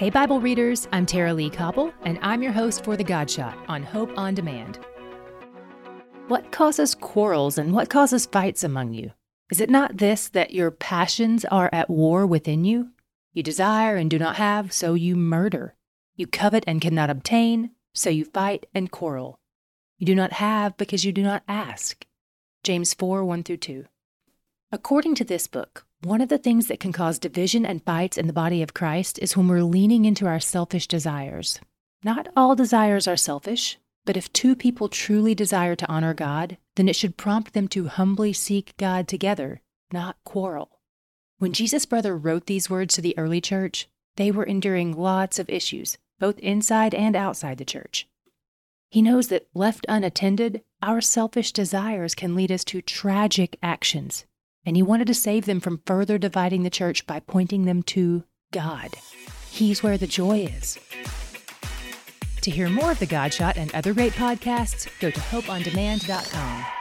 Hey, Bible readers, I'm Tara-Leigh Cobble, and I'm your host for The God Shot on Hope on Demand. What causes quarrels and what causes fights among you? Is it not this that your passions are at war within you? You desire and do not have, so you murder. You covet and cannot obtain, so you fight and quarrel. You do not have because you do not ask. James 4 1 through 2. According to this book, one of the things that can cause division and fights in the body of Christ is when we're leaning into our selfish desires. Not all desires are selfish, but if two people truly desire to honor God, then it should prompt them to humbly seek God together, not quarrel. When Jesus' brother wrote these words to the early church, they were enduring lots of issues, both inside and outside the church. He knows that left unattended, our selfish desires can lead us to tragic actions and he wanted to save them from further dividing the church by pointing them to God. He's where the joy is. To hear more of The God Shot and other great podcasts, go to hopeondemand.com.